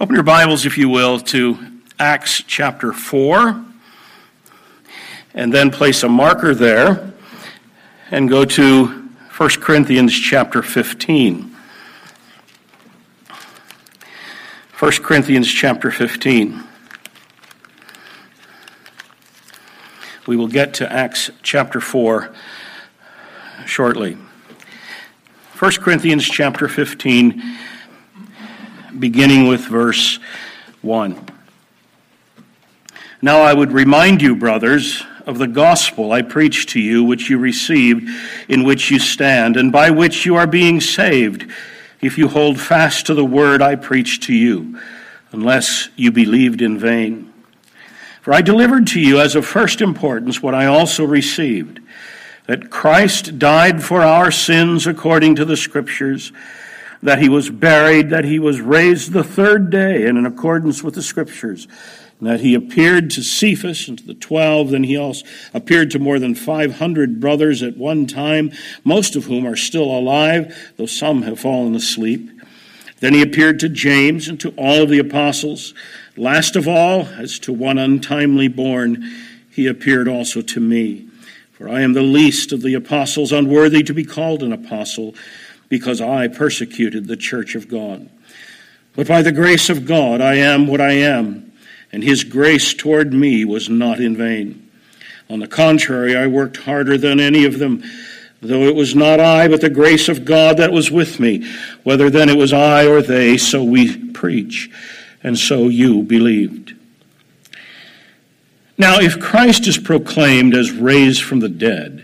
Open your Bibles, if you will, to Acts chapter 4, and then place a marker there and go to 1 Corinthians chapter 15. 1 Corinthians chapter 15. We will get to Acts chapter 4 shortly. 1 Corinthians chapter 15 beginning with verse 1. Now I would remind you, brothers, of the gospel I preached to you, which you received, in which you stand, and by which you are being saved, if you hold fast to the word I preached to you, unless you believed in vain. For I delivered to you as of first importance what I also received that Christ died for our sins according to the Scriptures that he was buried, that he was raised the third day, and in accordance with the scriptures, that he appeared to Cephas and to the twelve, then he also appeared to more than 500 brothers at one time, most of whom are still alive, though some have fallen asleep. Then he appeared to James and to all of the apostles. Last of all, as to one untimely born, he appeared also to me. For I am the least of the apostles, unworthy to be called an apostle because I persecuted the church of God. But by the grace of God, I am what I am, and his grace toward me was not in vain. On the contrary, I worked harder than any of them, though it was not I, but the grace of God that was with me. Whether then it was I or they, so we preach, and so you believed. Now, if Christ is proclaimed as raised from the dead,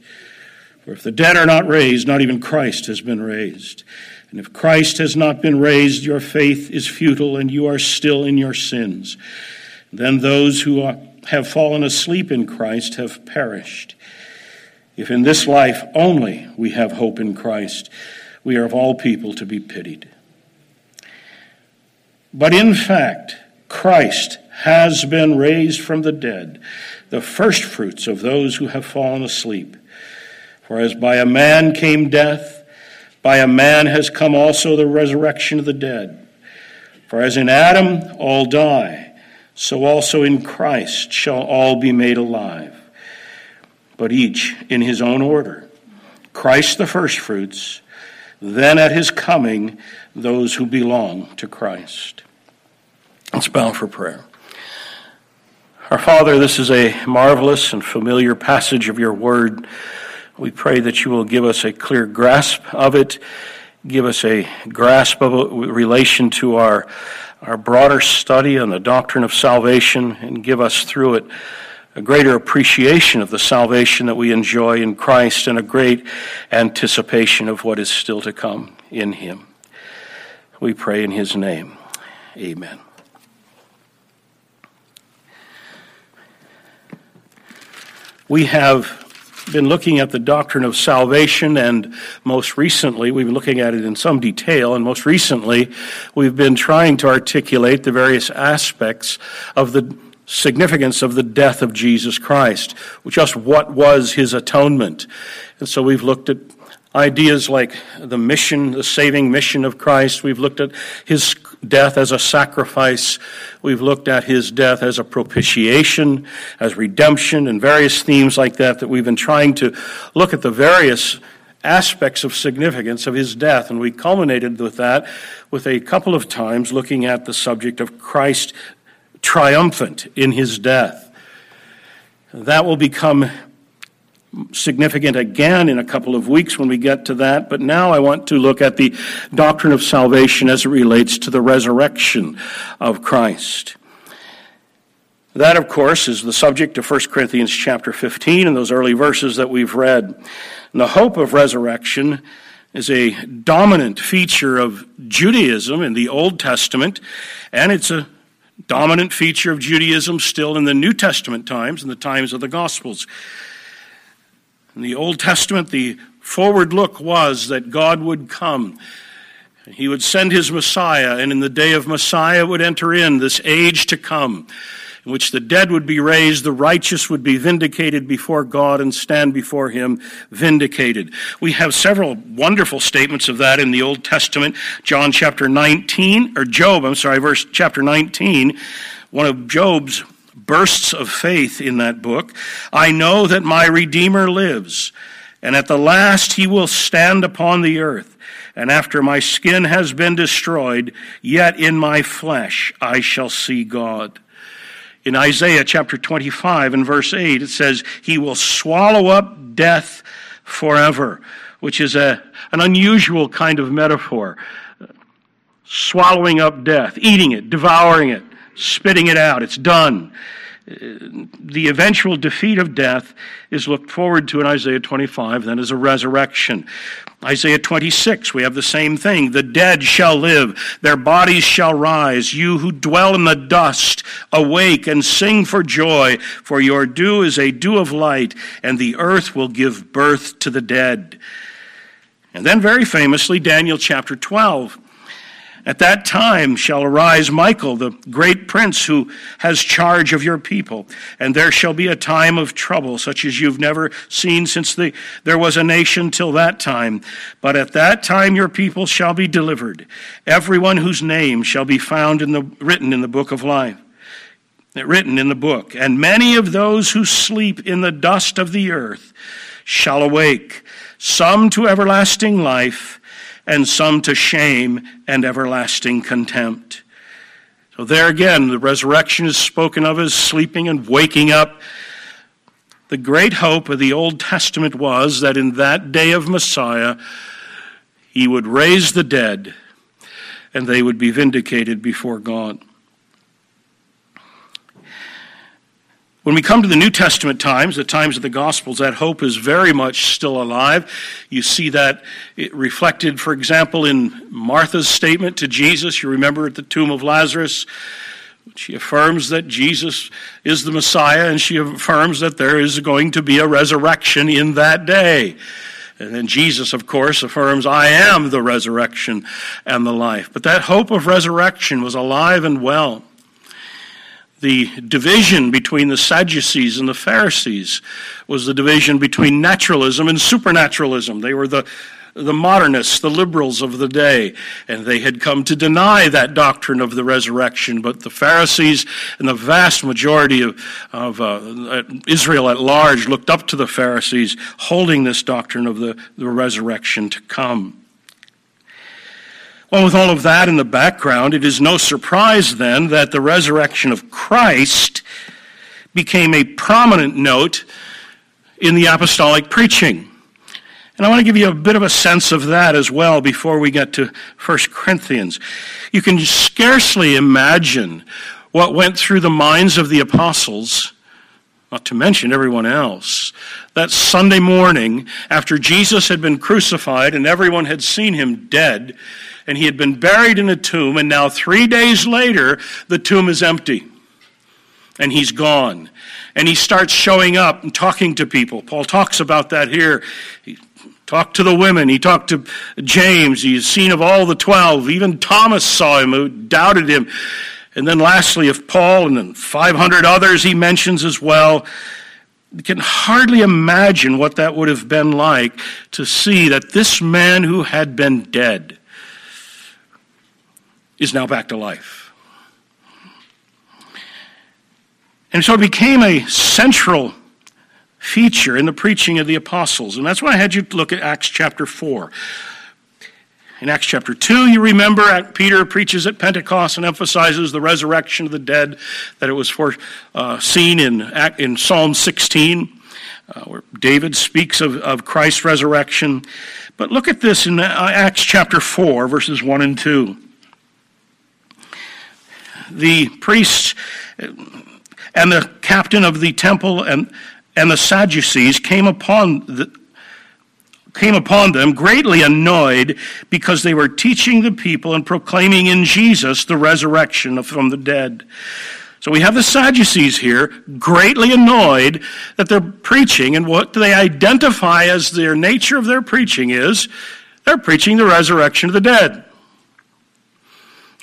For if the dead are not raised, not even Christ has been raised. And if Christ has not been raised, your faith is futile and you are still in your sins. Then those who have fallen asleep in Christ have perished. If in this life only we have hope in Christ, we are of all people to be pitied. But in fact, Christ has been raised from the dead, the firstfruits of those who have fallen asleep. For as by a man came death, by a man has come also the resurrection of the dead. For as in Adam all die, so also in Christ shall all be made alive. But each in his own order. Christ the firstfruits, then at his coming, those who belong to Christ. Let's bow for prayer. Our Father, this is a marvelous and familiar passage of your word. We pray that you will give us a clear grasp of it, give us a grasp of it relation to our, our broader study on the doctrine of salvation, and give us through it a greater appreciation of the salvation that we enjoy in Christ and a great anticipation of what is still to come in Him. We pray in His name. Amen. We have been looking at the doctrine of salvation, and most recently, we've been looking at it in some detail, and most recently, we've been trying to articulate the various aspects of the significance of the death of Jesus Christ, just what was his atonement. And so we've looked at ideas like the mission, the saving mission of Christ. We've looked at his death as a sacrifice. We've looked at his death as a propitiation, as redemption, and various themes like that that we've been trying to look at the various aspects of significance of his death. And we culminated with that with a couple of times looking at the subject of Christ triumphant in his death. That will become significant again in a couple of weeks when we get to that. But now I want to look at the doctrine of salvation as it relates to the resurrection of Christ. That, of course, is the subject of 1 Corinthians chapter 15 and those early verses that we've read. And the hope of resurrection is a dominant feature of Judaism in the Old Testament, and it's a dominant feature of Judaism still in the New Testament times, in the times of the Gospels. In the Old Testament, the forward look was that God would come. He would send his Messiah, and in the day of Messiah would enter in this age to come in which the dead would be raised, the righteous would be vindicated before God and stand before Him vindicated. We have several wonderful statements of that in the Old Testament. John chapter 19, or Job, I'm sorry, verse chapter 19, one of Job's bursts of faith in that book. I know that my Redeemer lives, and at the last he will stand upon the earth. And after my skin has been destroyed, yet in my flesh I shall see God. In Isaiah chapter 25 and verse 8, it says, He will swallow up death forever, which is a, an unusual kind of metaphor. Swallowing up death, eating it, devouring it, spitting it out. It's done uh, the eventual defeat of death is looked forward to in Isaiah 25, then as a resurrection. Isaiah 26, we have the same thing. The dead shall live, their bodies shall rise. You who dwell in the dust, awake and sing for joy, for your dew is a dew of light, and the earth will give birth to the dead. And then, very famously, Daniel chapter 12. At that time shall arise Michael, the great prince who has charge of your people, and there shall be a time of trouble, such as you've never seen since the, there was a nation till that time. But at that time your people shall be delivered, everyone whose name shall be found in the, written in the book of life. Written in the book, and many of those who sleep in the dust of the earth shall awake, some to everlasting life and some to shame and everlasting contempt. So, there again, the resurrection is spoken of as sleeping and waking up. The great hope of the Old Testament was that in that day of Messiah, he would raise the dead and they would be vindicated before God. When we come to the New Testament times, the times of the Gospels, that hope is very much still alive. You see that reflected, for example, in Martha's statement to Jesus. You remember at the tomb of Lazarus, she affirms that Jesus is the Messiah, and she affirms that there is going to be a resurrection in that day. And then Jesus, of course, affirms, I am the resurrection and the life. But that hope of resurrection was alive and well the division between the Sadducees and the Pharisees was the division between naturalism and supernaturalism. They were the, the modernists, the liberals of the day, and they had come to deny that doctrine of the resurrection. But the Pharisees and the vast majority of, of uh, Israel at large looked up to the Pharisees, holding this doctrine of the, the resurrection to come. Well, with all of that in the background, it is no surprise then that the resurrection of Christ became a prominent note in the apostolic preaching. And I want to give you a bit of a sense of that as well before we get to 1 Corinthians. You can scarcely imagine what went through the minds of the apostles, not to mention everyone else, that Sunday morning after Jesus had been crucified and everyone had seen him dead and he had been buried in a tomb, and now three days later, the tomb is empty. And he's gone. And he starts showing up and talking to people. Paul talks about that here. He talked to the women. He talked to James. He's seen of all the twelve. Even Thomas saw him, who doubted him. And then lastly, of Paul and then 500 others he mentions as well. You can hardly imagine what that would have been like to see that this man who had been dead is now back to life. And so it became a central feature in the preaching of the apostles. And that's why I had you look at Acts chapter 4. In Acts chapter 2, you remember Peter preaches at Pentecost and emphasizes the resurrection of the dead, that it was for, uh, in, in Psalm 16, uh, where David speaks of, of Christ's resurrection. But look at this in uh, Acts chapter 4, verses 1 and 2 the priests uh, and the captain of the temple and, and the Sadducees came upon the, came upon them, greatly annoyed because they were teaching the people and proclaiming in Jesus the resurrection from the dead. So we have the Sadducees here, greatly annoyed that they're preaching, and what they identify as their nature of their preaching is they're preaching the resurrection of the dead.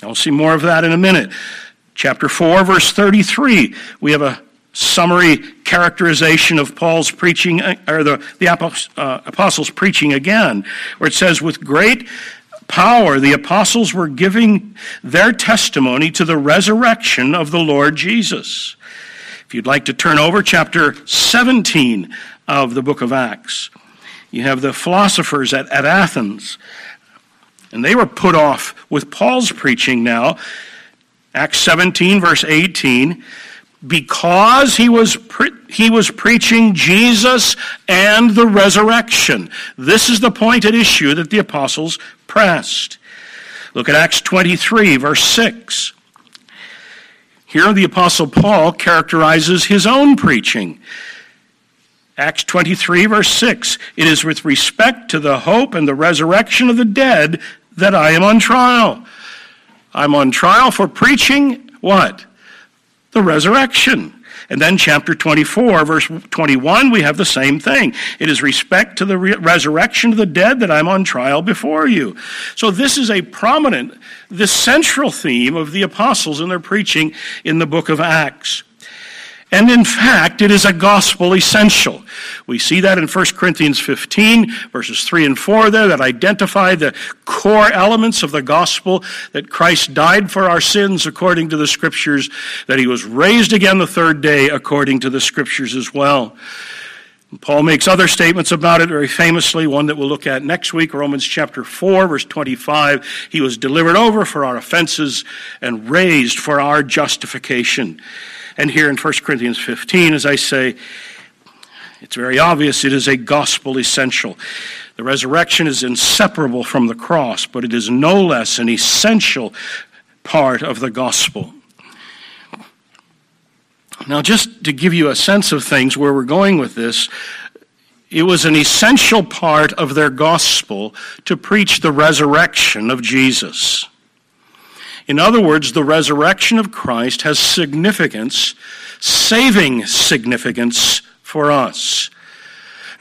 I'll see more of that in a minute. Chapter 4, verse 33, we have a summary characterization of Paul's preaching, uh, or the, the uh, apostles' preaching again, where it says, With great power, the apostles were giving their testimony to the resurrection of the Lord Jesus. If you'd like to turn over chapter 17 of the book of Acts, you have the philosophers at, at Athens, and they were put off with Paul's preaching now. Acts 17, verse 18 because he was, pre- he was preaching Jesus and the resurrection. This is the point at issue that the apostles pressed. Look at Acts 23, verse 6. Here, the apostle Paul characterizes his own preaching. Acts 23, verse 6. It is with respect to the hope and the resurrection of the dead that I am on trial. I'm on trial for preaching what? the resurrection. And then, chapter 24, verse 21, we have the same thing. It is respect to the re- resurrection of the dead that I'm on trial before you. So, this is a prominent, the central theme of the apostles in their preaching in the book of Acts. And in fact, it is a gospel essential. We see that in 1 Corinthians 15, verses 3 and 4 there, that identify the core elements of the gospel that Christ died for our sins according to the scriptures, that he was raised again the third day according to the scriptures as well. Paul makes other statements about it very famously, one that we'll look at next week, Romans chapter 4, verse 25. He was delivered over for our offenses and raised for our justification. And here in 1 Corinthians 15, as I say, it's very obvious it is a gospel essential. The resurrection is inseparable from the cross, but it is no less an essential part of the gospel. Now, just to give you a sense of things, where we're going with this, it was an essential part of their gospel to preach the resurrection of Jesus. In other words, the resurrection of Christ has significance, saving significance for us.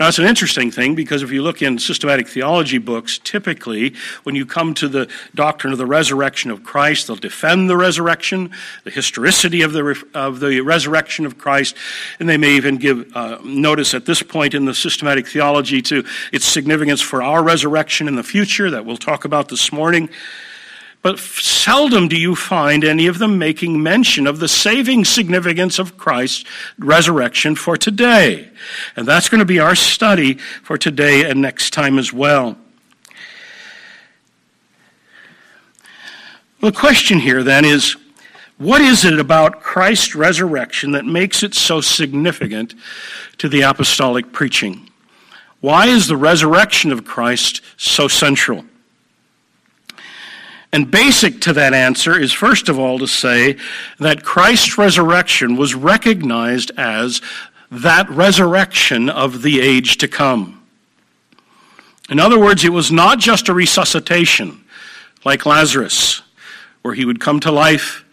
Now, it's an interesting thing because if you look in systematic theology books, typically when you come to the doctrine of the resurrection of Christ, they'll defend the resurrection, the historicity of the, of the resurrection of Christ, and they may even give uh, notice at this point in the systematic theology to its significance for our resurrection in the future that we'll talk about this morning. But seldom do you find any of them making mention of the saving significance of Christ's resurrection for today. And that's going to be our study for today and next time as well. The question here then is what is it about Christ's resurrection that makes it so significant to the apostolic preaching? Why is the resurrection of Christ so central? And basic to that answer is, first of all, to say that Christ's resurrection was recognized as that resurrection of the age to come. In other words, it was not just a resuscitation like Lazarus, where he would come to life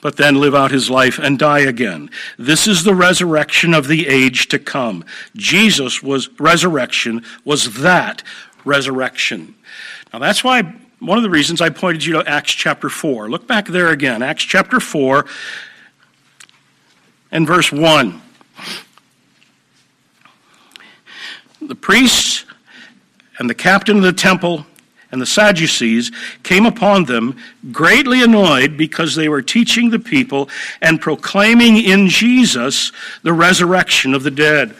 but then live out his life and die again. This is the resurrection of the age to come. Jesus was resurrection was that resurrection. Now that's why one of the reasons I pointed you to Acts chapter 4. Look back there again, Acts chapter 4 and verse 1. The priests and the captain of the temple and the Sadducees came upon them, greatly annoyed because they were teaching the people and proclaiming in Jesus the resurrection of the dead.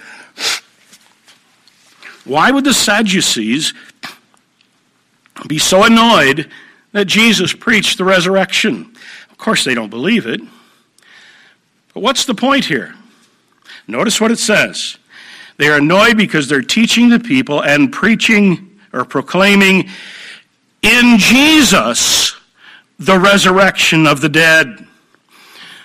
Why would the Sadducees be so annoyed that Jesus preached the resurrection. Of course, they don't believe it. But what's the point here? Notice what it says. They are annoyed because they're teaching the people and preaching or proclaiming in Jesus the resurrection of the dead.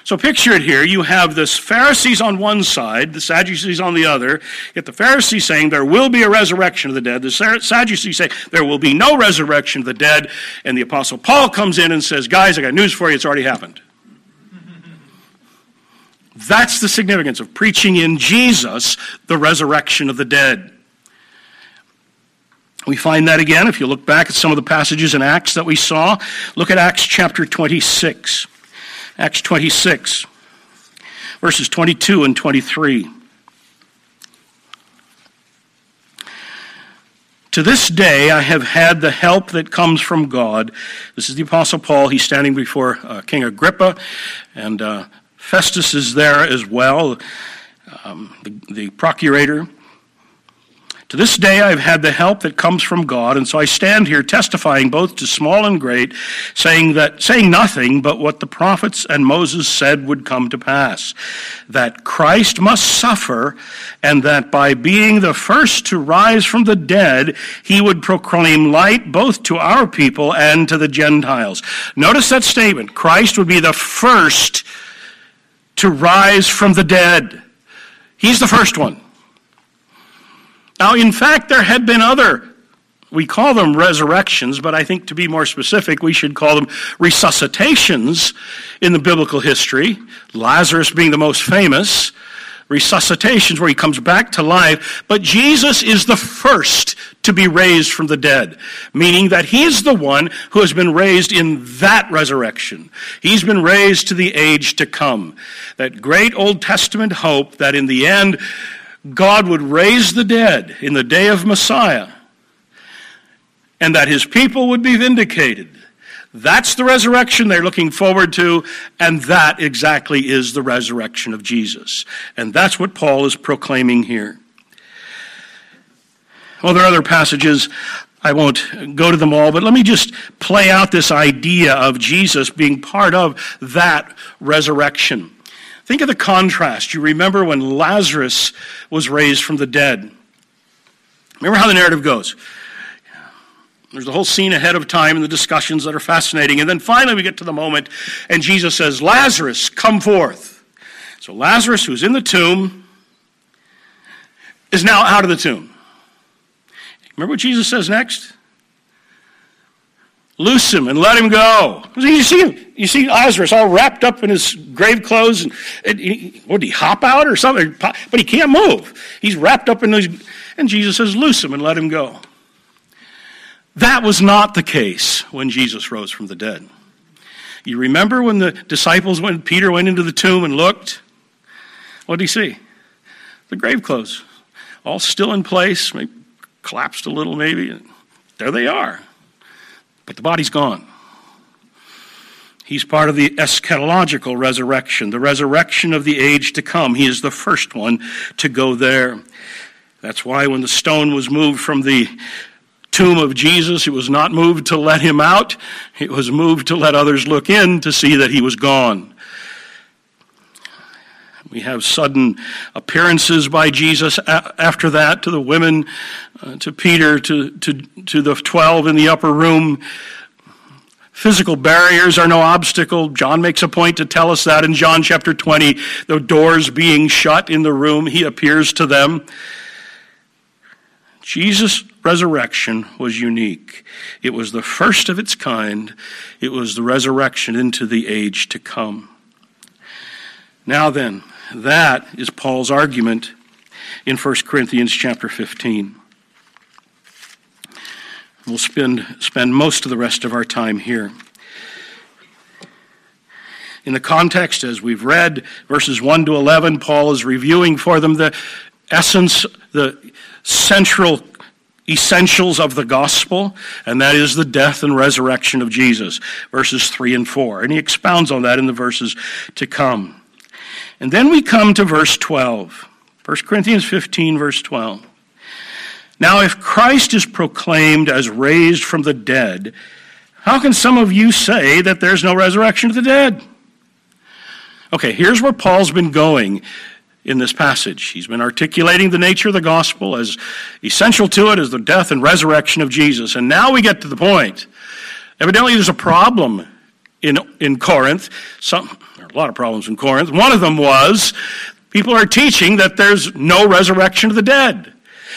So picture it here. You have the Pharisees on one side, the Sadducees on the other. Yet the Pharisees saying there will be a resurrection of the dead. The Sadducees say there will be no resurrection of the dead. And the Apostle Paul comes in and says, Guys, I got news for you. It's already happened. That's the significance of preaching in Jesus the resurrection of the dead. We find that again if you look back at some of the passages in Acts that we saw. Look at Acts chapter 26. Acts 26, verses 22 and 23. To this day, I have had the help that comes from God. This is the Apostle Paul. He's standing before uh, King Agrippa, and uh, Festus is there as well, um, the, the procurator. To this day, I've had the help that comes from God, and so I stand here testifying both to small and great, saying that, saying nothing but what the prophets and Moses said would come to pass. That Christ must suffer, and that by being the first to rise from the dead, he would proclaim light both to our people and to the Gentiles. Notice that statement. Christ would be the first to rise from the dead. He's the first one. Now, in fact, there had been other, we call them resurrections, but I think to be more specific, we should call them resuscitations in the biblical history, Lazarus being the most famous. Resuscitations where he comes back to life, but Jesus is the first to be raised from the dead, meaning that he's the one who has been raised in that resurrection. He's been raised to the age to come. That great Old Testament hope that in the end, God would raise the dead in the day of Messiah and that his people would be vindicated. That's the resurrection they're looking forward to, and that exactly is the resurrection of Jesus. And that's what Paul is proclaiming here. Well, there are other passages. I won't go to them all, but let me just play out this idea of Jesus being part of that resurrection. Think of the contrast. You remember when Lazarus was raised from the dead. Remember how the narrative goes. There's the whole scene ahead of time and the discussions that are fascinating. And then finally we get to the moment, and Jesus says, Lazarus, come forth. So Lazarus, who's in the tomb, is now out of the tomb. Remember what Jesus says next? Loose him and let him go. You see, you see Lazarus all wrapped up in his grave clothes. And, and he, he hop out or something? But he can't move. He's wrapped up in his. And Jesus says, "Loose him and let him go." That was not the case when Jesus rose from the dead. You remember when the disciples, when Peter went into the tomb and looked? What did he see? The grave clothes, all still in place, maybe collapsed a little, maybe. There they are but the body's gone. He's part of the eschatological resurrection, the resurrection of the age to come. He is the first one to go there. That's why when the stone was moved from the tomb of Jesus, it was not moved to let him out, it was moved to let others look in to see that he was gone. We have sudden appearances by Jesus after that to the women, uh, to Peter, to, to, to the 12 in the upper room. Physical barriers are no obstacle. John makes a point to tell us that in John chapter 20. The doors being shut in the room, he appears to them. Jesus' resurrection was unique. It was the first of its kind. It was the resurrection into the age to come. Now then, that is Paul's argument in 1 Corinthians chapter 15. We'll spend, spend most of the rest of our time here. In the context, as we've read, verses 1 to 11, Paul is reviewing for them the essence, the central essentials of the gospel, and that is the death and resurrection of Jesus, verses 3 and 4. And he expounds on that in the verses to come. And then we come to verse 12. 1 Corinthians 15, verse 12. Now, if Christ is proclaimed as raised from the dead, how can some of you say that there's no resurrection of the dead? Okay, here's where Paul's been going in this passage. He's been articulating the nature of the gospel as essential to it as the death and resurrection of Jesus. And now we get to the point. Evidently, there's a problem in, in Corinth. Some, A lot of problems in Corinth. One of them was people are teaching that there's no resurrection of the dead.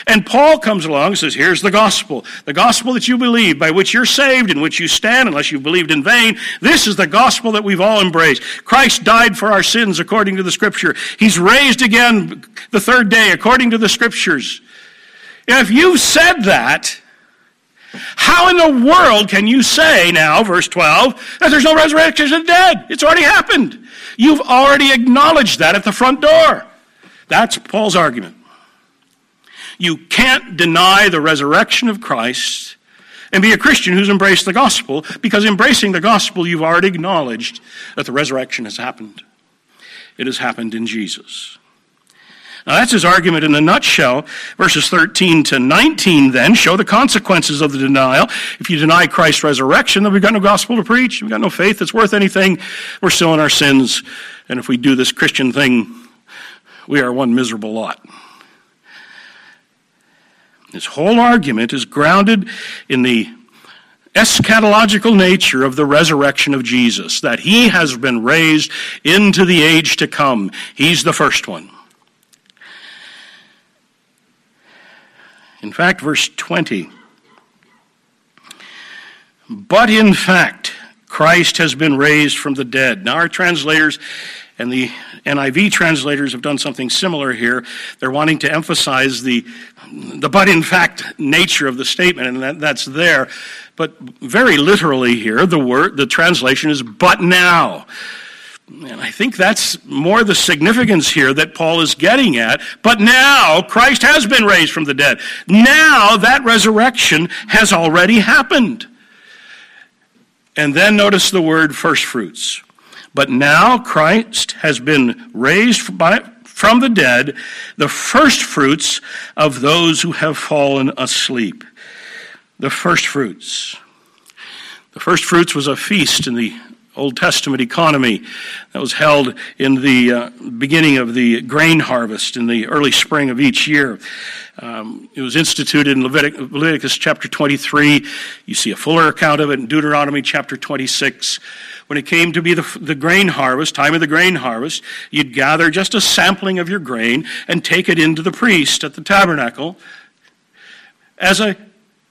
And Paul comes along and says, Here's the gospel. The gospel that you believe, by which you're saved, in which you stand, unless you've believed in vain. This is the gospel that we've all embraced. Christ died for our sins according to the scripture. He's raised again the third day according to the scriptures. If you've said that, how in the world can you say now, verse 12, that there's no resurrection of the dead? It's already happened. You've already acknowledged that at the front door. That's Paul's argument. You can't deny the resurrection of Christ and be a Christian who's embraced the gospel because embracing the gospel, you've already acknowledged that the resurrection has happened. It has happened in Jesus. Now, that's his argument in a nutshell. Verses 13 to 19 then show the consequences of the denial. If you deny Christ's resurrection, then we've got no gospel to preach. We've got no faith that's worth anything. We're still in our sins. And if we do this Christian thing, we are one miserable lot. His whole argument is grounded in the eschatological nature of the resurrection of Jesus, that he has been raised into the age to come. He's the first one. In fact, verse 20. But in fact, Christ has been raised from the dead. Now, our translators and the NIV translators have done something similar here. They're wanting to emphasize the, the but in fact nature of the statement, and that, that's there. But very literally here, the word, the translation is but now. And I think that's more the significance here that Paul is getting at. But now Christ has been raised from the dead. Now that resurrection has already happened. And then notice the word first fruits. But now Christ has been raised by, from the dead, the first fruits of those who have fallen asleep. The first fruits. The first fruits was a feast in the Old Testament economy that was held in the uh, beginning of the grain harvest in the early spring of each year. Um, it was instituted in Levitic- Leviticus chapter 23. You see a fuller account of it in Deuteronomy chapter 26. When it came to be the, the grain harvest, time of the grain harvest, you'd gather just a sampling of your grain and take it into the priest at the tabernacle as a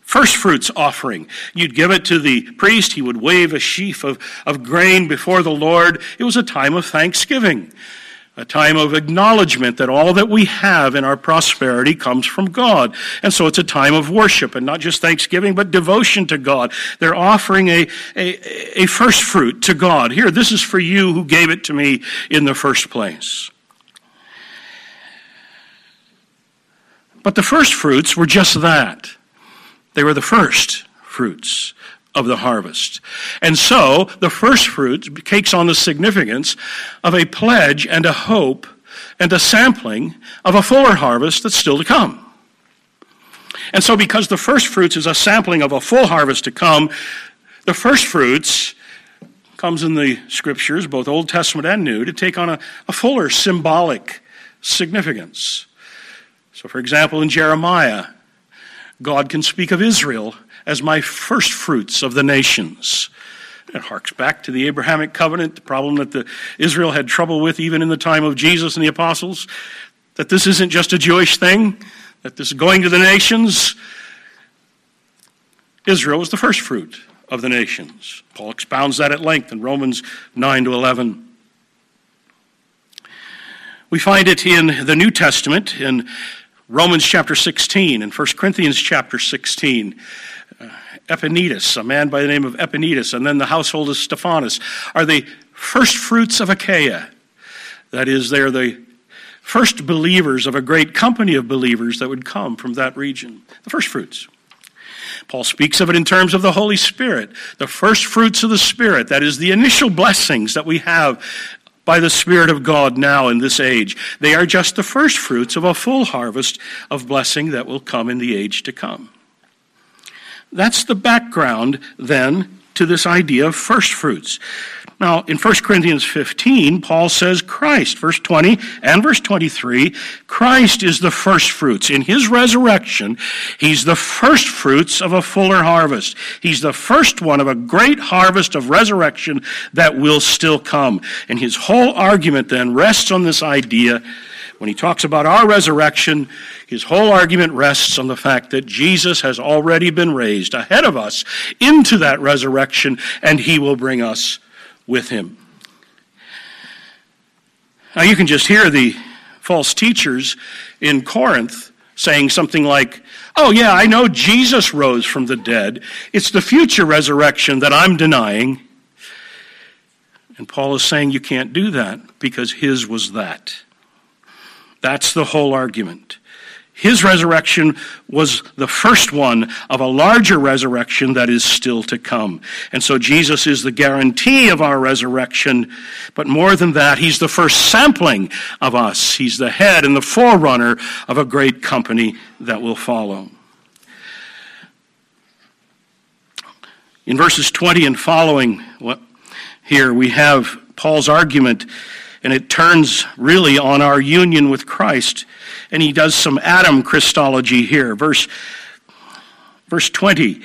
first fruits offering. You'd give it to the priest. He would wave a sheaf of, of grain before the Lord. It was a time of thanksgiving, a time of acknowledgement that all that we have in our prosperity comes from God. And so it's a time of worship and not just thanksgiving, but devotion to God. They're offering a, a, a first fruit to God. Here, this is for you who gave it to me in the first place. But the first fruits were just that. They were the first fruits of the harvest. And so the first fruits takes on the significance of a pledge and a hope and a sampling of a fuller harvest that's still to come. And so, because the first fruits is a sampling of a full harvest to come, the first fruits comes in the scriptures, both Old Testament and New, to take on a, a fuller symbolic significance. So, for example, in Jeremiah, God can speak of Israel as my first fruits of the nations. It harks back to the Abrahamic covenant, the problem that the, Israel had trouble with even in the time of Jesus and the apostles, that this isn't just a Jewish thing, that this going to the nations. Israel was the first fruit of the nations. Paul expounds that at length in Romans 9 to 11. We find it in the New Testament in Romans chapter 16 and 1 Corinthians chapter 16. Uh, Epaenetus, a man by the name of Epaenetus, and then the household of Stephanus, are the first fruits of Achaia. That is, they're the first believers of a great company of believers that would come from that region. The first fruits. Paul speaks of it in terms of the Holy Spirit, the first fruits of the Spirit, that is, the initial blessings that we have by the Spirit of God now in this age. They are just the first fruits of a full harvest of blessing that will come in the age to come. That's the background, then, to this idea of first fruits. Now, in 1 Corinthians 15, Paul says Christ, verse 20 and verse 23, Christ is the first fruits. In his resurrection, he's the first fruits of a fuller harvest. He's the first one of a great harvest of resurrection that will still come. And his whole argument then rests on this idea. When he talks about our resurrection, his whole argument rests on the fact that Jesus has already been raised ahead of us into that resurrection, and he will bring us with him. Now, you can just hear the false teachers in Corinth saying something like, Oh, yeah, I know Jesus rose from the dead. It's the future resurrection that I'm denying. And Paul is saying you can't do that because his was that. That's the whole argument. His resurrection was the first one of a larger resurrection that is still to come. And so Jesus is the guarantee of our resurrection. But more than that, He's the first sampling of us. He's the head and the forerunner of a great company that will follow. In verses 20 and following, here we have Paul's argument, and it turns really on our union with Christ and he does some Adam Christology here. Verse, verse 20.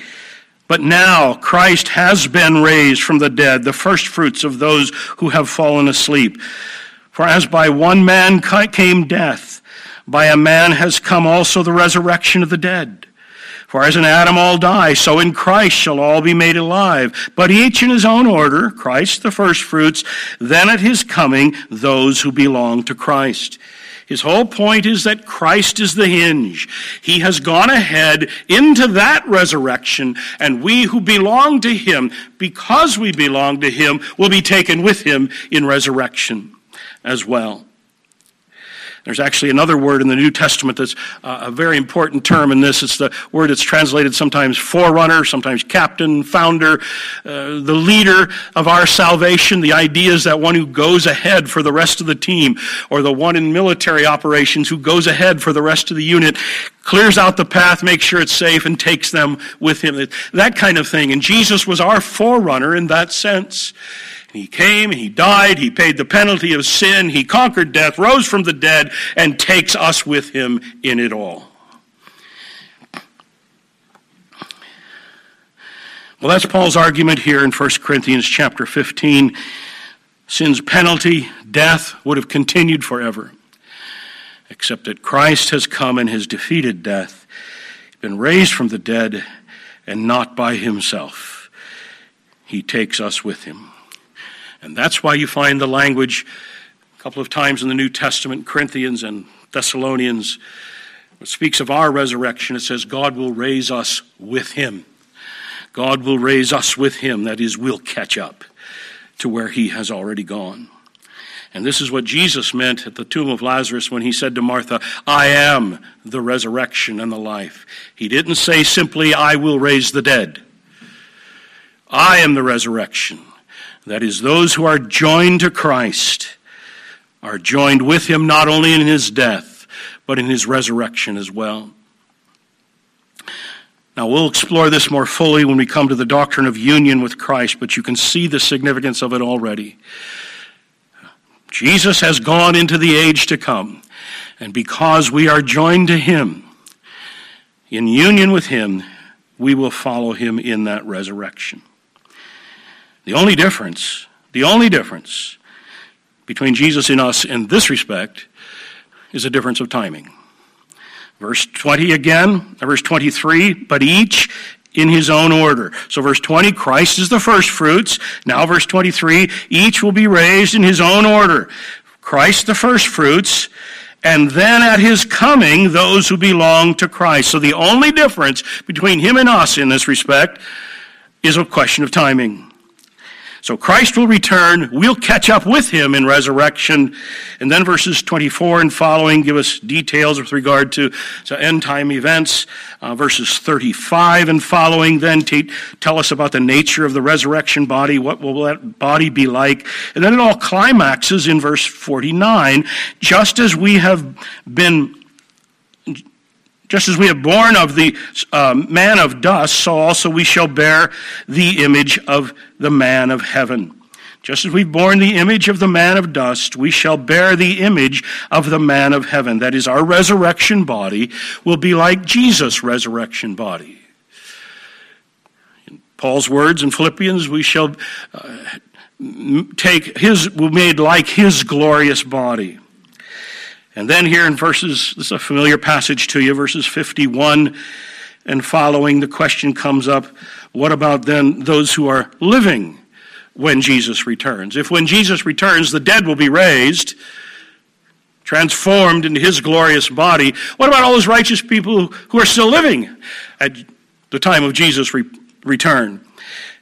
But now Christ has been raised from the dead, the firstfruits of those who have fallen asleep. For as by one man came death, by a man has come also the resurrection of the dead. For as in Adam all die, so in Christ shall all be made alive, but each in his own order, Christ the firstfruits, then at his coming, those who belong to Christ. His whole point is that Christ is the hinge. He has gone ahead into that resurrection, and we who belong to Him, because we belong to Him, will be taken with Him in resurrection as well. There's actually another word in the New Testament that's uh, a very important term in this. It's the word that's translated sometimes forerunner, sometimes captain, founder, uh, the leader of our salvation. The idea is that one who goes ahead for the rest of the team, or the one in military operations who goes ahead for the rest of the unit, clears out the path, makes sure it's safe, and takes them with him. That kind of thing. And Jesus was our forerunner in that sense. He came, he died, he paid the penalty of sin, he conquered death, rose from the dead, and takes us with him in it all. Well, that's Paul's argument here in 1 Corinthians chapter 15. Sin's penalty, death, would have continued forever, except that Christ has come and has defeated death, been raised from the dead, and not by himself. He takes us with him. And that's why you find the language a couple of times in the New Testament, Corinthians and Thessalonians. It speaks of our resurrection. It says, God will raise us with him. God will raise us with him. That is, we'll catch up to where he has already gone. And this is what Jesus meant at the tomb of Lazarus when he said to Martha, I am the resurrection and the life. He didn't say simply, I will raise the dead. I am the resurrection. That is, those who are joined to Christ are joined with him not only in his death, but in his resurrection as well. Now, we'll explore this more fully when we come to the doctrine of union with Christ, but you can see the significance of it already. Jesus has gone into the age to come, and because we are joined to him, in union with him, we will follow him in that resurrection. The only difference, the only difference between Jesus and us in this respect is a difference of timing. Verse 20 again, uh, verse 23, but each in his own order. So verse 20, Christ is the first fruits. Now verse 23, each will be raised in his own order. Christ the first fruits, and then at his coming, those who belong to Christ. So the only difference between him and us in this respect is a question of timing. So Christ will return. We'll catch up with him in resurrection. And then verses 24 and following give us details with regard to, to end time events. Uh, verses 35 and following then tell us about the nature of the resurrection body. What will that body be like? And then it all climaxes in verse 49, just as we have been Just as we have borne of the um, man of dust, so also we shall bear the image of the man of heaven. Just as we've borne the image of the man of dust, we shall bear the image of the man of heaven. That is, our resurrection body will be like Jesus' resurrection body. In Paul's words in Philippians, we shall uh, take his, we made like his glorious body. And then here in verses, this is a familiar passage to you, verses 51 and following, the question comes up what about then those who are living when Jesus returns? If when Jesus returns, the dead will be raised, transformed into his glorious body, what about all those righteous people who are still living at the time of Jesus' re- return?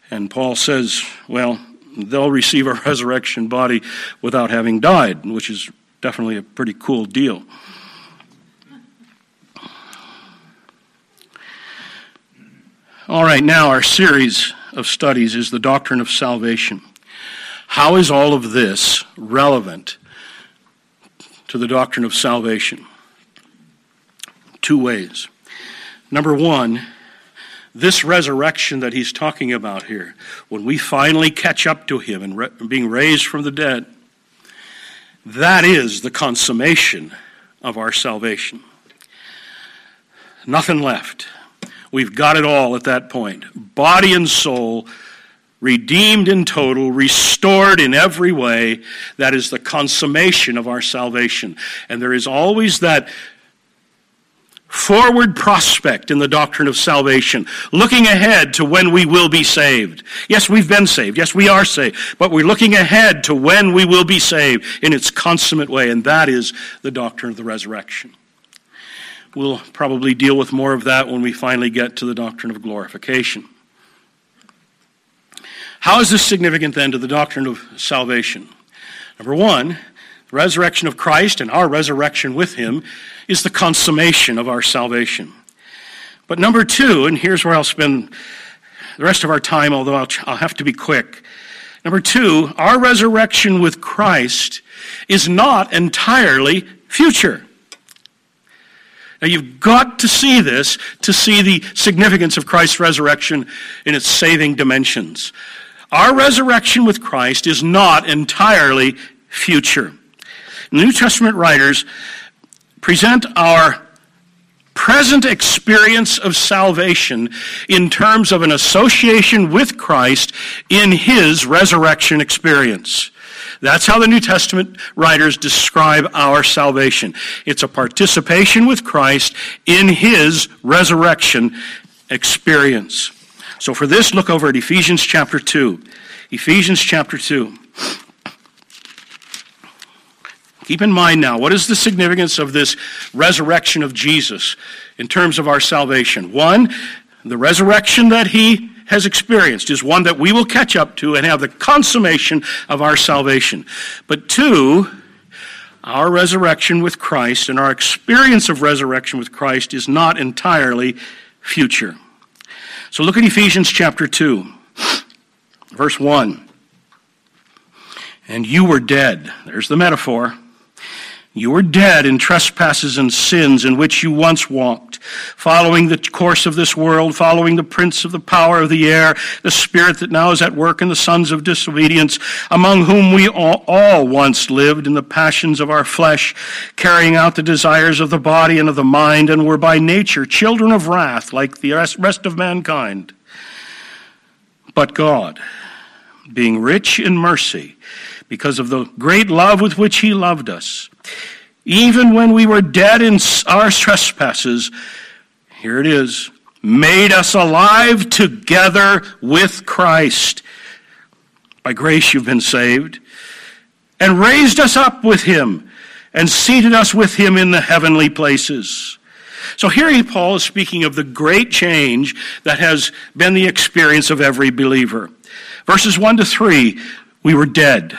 And Paul says, well, they'll receive a resurrection body without having died, which is definitely a pretty cool deal. All right, now our series of studies is the doctrine of salvation. How is all of this relevant to the doctrine of salvation? Two ways. Number one, this resurrection that he's talking about here, when we finally catch up to him and re- being raised from the dead, that is the consummation of our salvation. Nothing left. We've got it all at that point. Body and soul, redeemed in total, restored in every way. That is the consummation of our salvation. And there is always that forward prospect in the doctrine of salvation, looking ahead to when we will be saved. Yes, we've been saved. Yes, we are saved. But we're looking ahead to when we will be saved in its consummate way, and that is the doctrine of the resurrection. We'll probably deal with more of that when we finally get to the doctrine of glorification. How is this significant then to the doctrine of salvation? Number one, resurrection of Christ and our resurrection with him is the consummation of our salvation. But number two, and here's where I'll spend the rest of our time, although I'll, I'll have to be quick. Number two, our resurrection with Christ is not entirely future. Now, you've got to see this to see the significance of Christ's resurrection in its saving dimensions. Our resurrection with Christ is not entirely future. New Testament writers present our present experience of salvation in terms of an association with Christ in his resurrection experience. That's how the New Testament writers describe our salvation. It's a participation with Christ in his resurrection experience. So for this, look over at Ephesians chapter 2. Ephesians chapter 2. Keep in mind now, what is the significance of this resurrection of Jesus in terms of our salvation? One, the resurrection that he has experienced is one that we will catch up to and have the consummation of our salvation. But two, our resurrection with Christ and our experience of resurrection with Christ is not entirely future. So look at Ephesians chapter 2, verse 1. And you were dead. There's the metaphor. You were dead in trespasses and sins in which you once walked, following the course of this world, following the prince of the power of the air, the spirit that now is at work in the sons of disobedience, among whom we all, all once lived in the passions of our flesh, carrying out the desires of the body and of the mind, and were by nature children of wrath like the rest of mankind. But God, being rich in mercy, because of the great love with which he loved us. Even when we were dead in our trespasses, here it is, made us alive together with Christ. By grace you've been saved, and raised us up with him, and seated us with him in the heavenly places. So here Paul is speaking of the great change that has been the experience of every believer. Verses 1 to 3, we were dead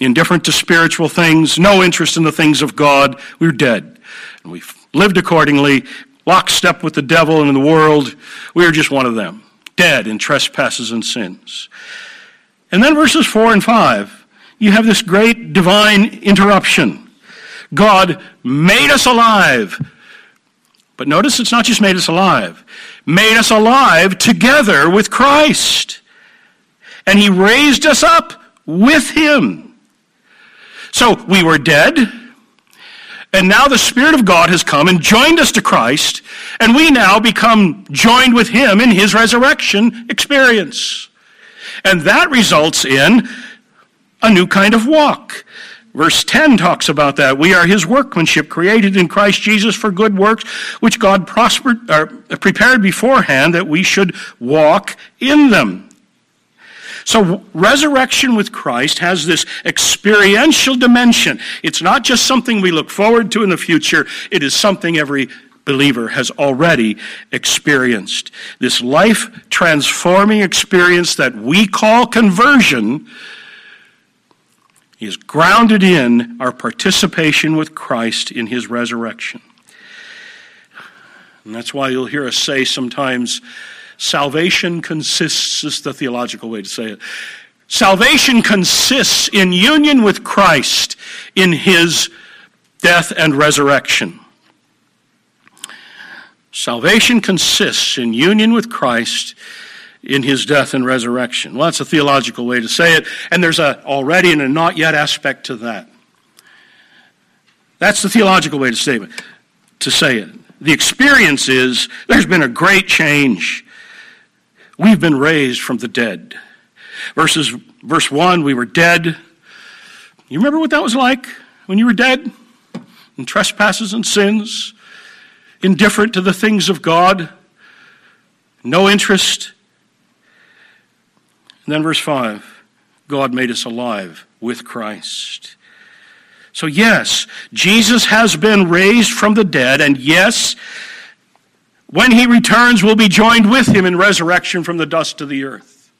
indifferent to spiritual things, no interest in the things of God. We were dead. And we lived accordingly, lockstep with the devil and in the world. We were just one of them, dead in trespasses and sins. And then verses 4 and 5, you have this great divine interruption. God made us alive But notice it's not just made us alive, made us alive together with Christ. And he raised us up with him. So we were dead, and now the Spirit of God has come and joined us to Christ, and we now become joined with him in his resurrection experience. And that results in a new kind of walk. Verse 10 talks about that. We are his workmanship, created in Christ Jesus for good works, which God prospered, or prepared beforehand that we should walk in them. So, resurrection with Christ has this experiential dimension. It's not just something we look forward to in the future, it is something every believer has already experienced. This life transforming experience that we call conversion is grounded in our participation with Christ in his resurrection. And that's why you'll hear us say sometimes, salvation consists, is the theological way to say it. Salvation consists in union with Christ in his death and resurrection. Salvation consists in union with Christ in his death and resurrection. Well, that's a theological way to say it, and there's a already and a not yet aspect to that. That's the theological way to say it. To say it. The experience is there's been a great change. We've been raised from the dead. Verses verse 1, we were dead. You remember what that was like when you were dead? In trespasses and sins, indifferent to the things of God, no interest and then verse 5 God made us alive with Christ. So, yes, Jesus has been raised from the dead, and yes, when he returns, we'll be joined with him in resurrection from the dust of the earth.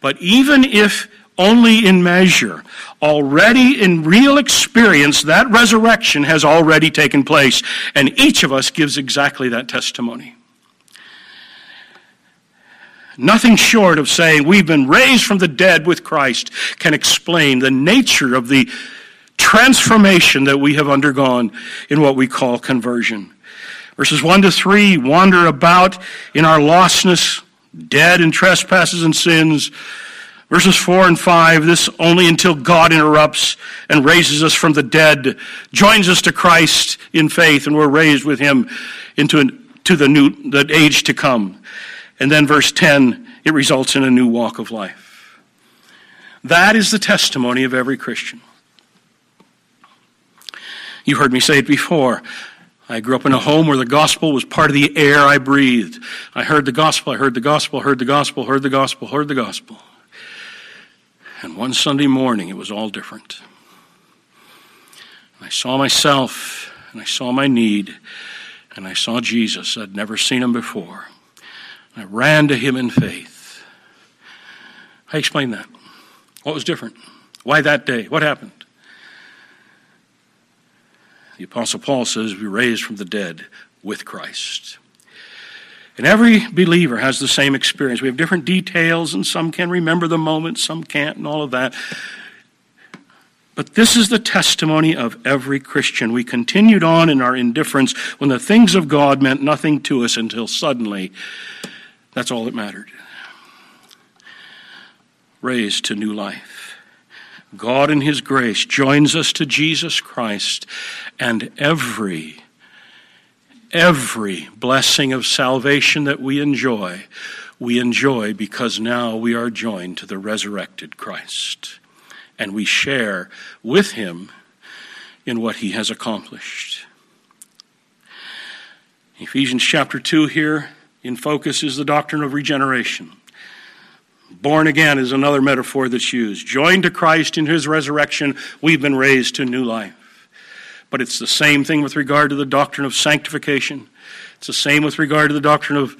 But even if only in measure, already in real experience, that resurrection has already taken place, and each of us gives exactly that testimony. Nothing short of saying we've been raised from the dead with Christ can explain the nature of the transformation that we have undergone in what we call conversion. Verses 1 to 3 wander about in our lostness, dead in trespasses and sins. Verses 4 and 5, this only until God interrupts and raises us from the dead, joins us to Christ in faith, and we're raised with him into to the new the age to come. And then verse 10, it results in a new walk of life. That is the testimony of every Christian. You heard me say it before. I grew up in a home where the gospel was part of the air I breathed. I heard the gospel, I heard the gospel, heard the gospel, heard the gospel, heard the gospel. And one Sunday morning, it was all different. I saw myself, and I saw my need, and I saw Jesus. I'd never seen him before. I ran to him in faith. I explained that. What was different? Why that day? What happened? The Apostle Paul says, We raised from the dead with Christ. And every believer has the same experience. We have different details, and some can remember the moment, some can't, and all of that. But this is the testimony of every Christian. We continued on in our indifference when the things of God meant nothing to us until suddenly that's all that mattered. Raised to new life. God, in His grace, joins us to Jesus Christ, and every, every blessing of salvation that we enjoy, we enjoy because now we are joined to the resurrected Christ. And we share with Him in what He has accomplished. Ephesians chapter 2 here in focus is the doctrine of regeneration. Born again is another metaphor that's used. Joined to Christ in his resurrection, we've been raised to new life. But it's the same thing with regard to the doctrine of sanctification. It's the same with regard to the doctrine of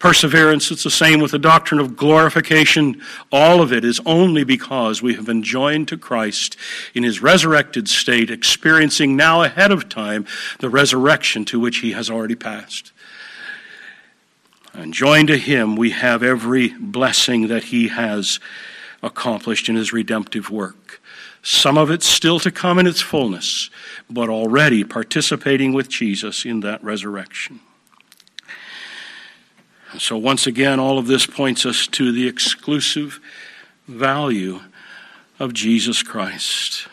perseverance. It's the same with the doctrine of glorification. All of it is only because we have been joined to Christ in his resurrected state, experiencing now ahead of time the resurrection to which he has already passed. And joined to him, we have every blessing that he has accomplished in his redemptive work. some of it still to come in its fullness, but already participating with Jesus in that resurrection. So, once again, all of this points us to the exclusive value of Jesus Christ.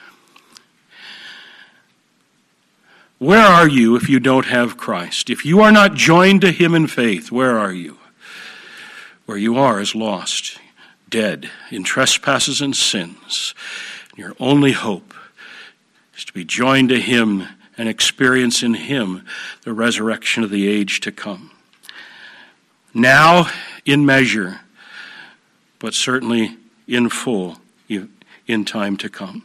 Where are you if you don't have Christ? If you are not joined to Him in faith, where are you? Where you are is lost, dead in trespasses and sins. Your only hope is to be joined to Him and experience in Him the resurrection of the age to come. Now, in measure, but certainly in full in time to come.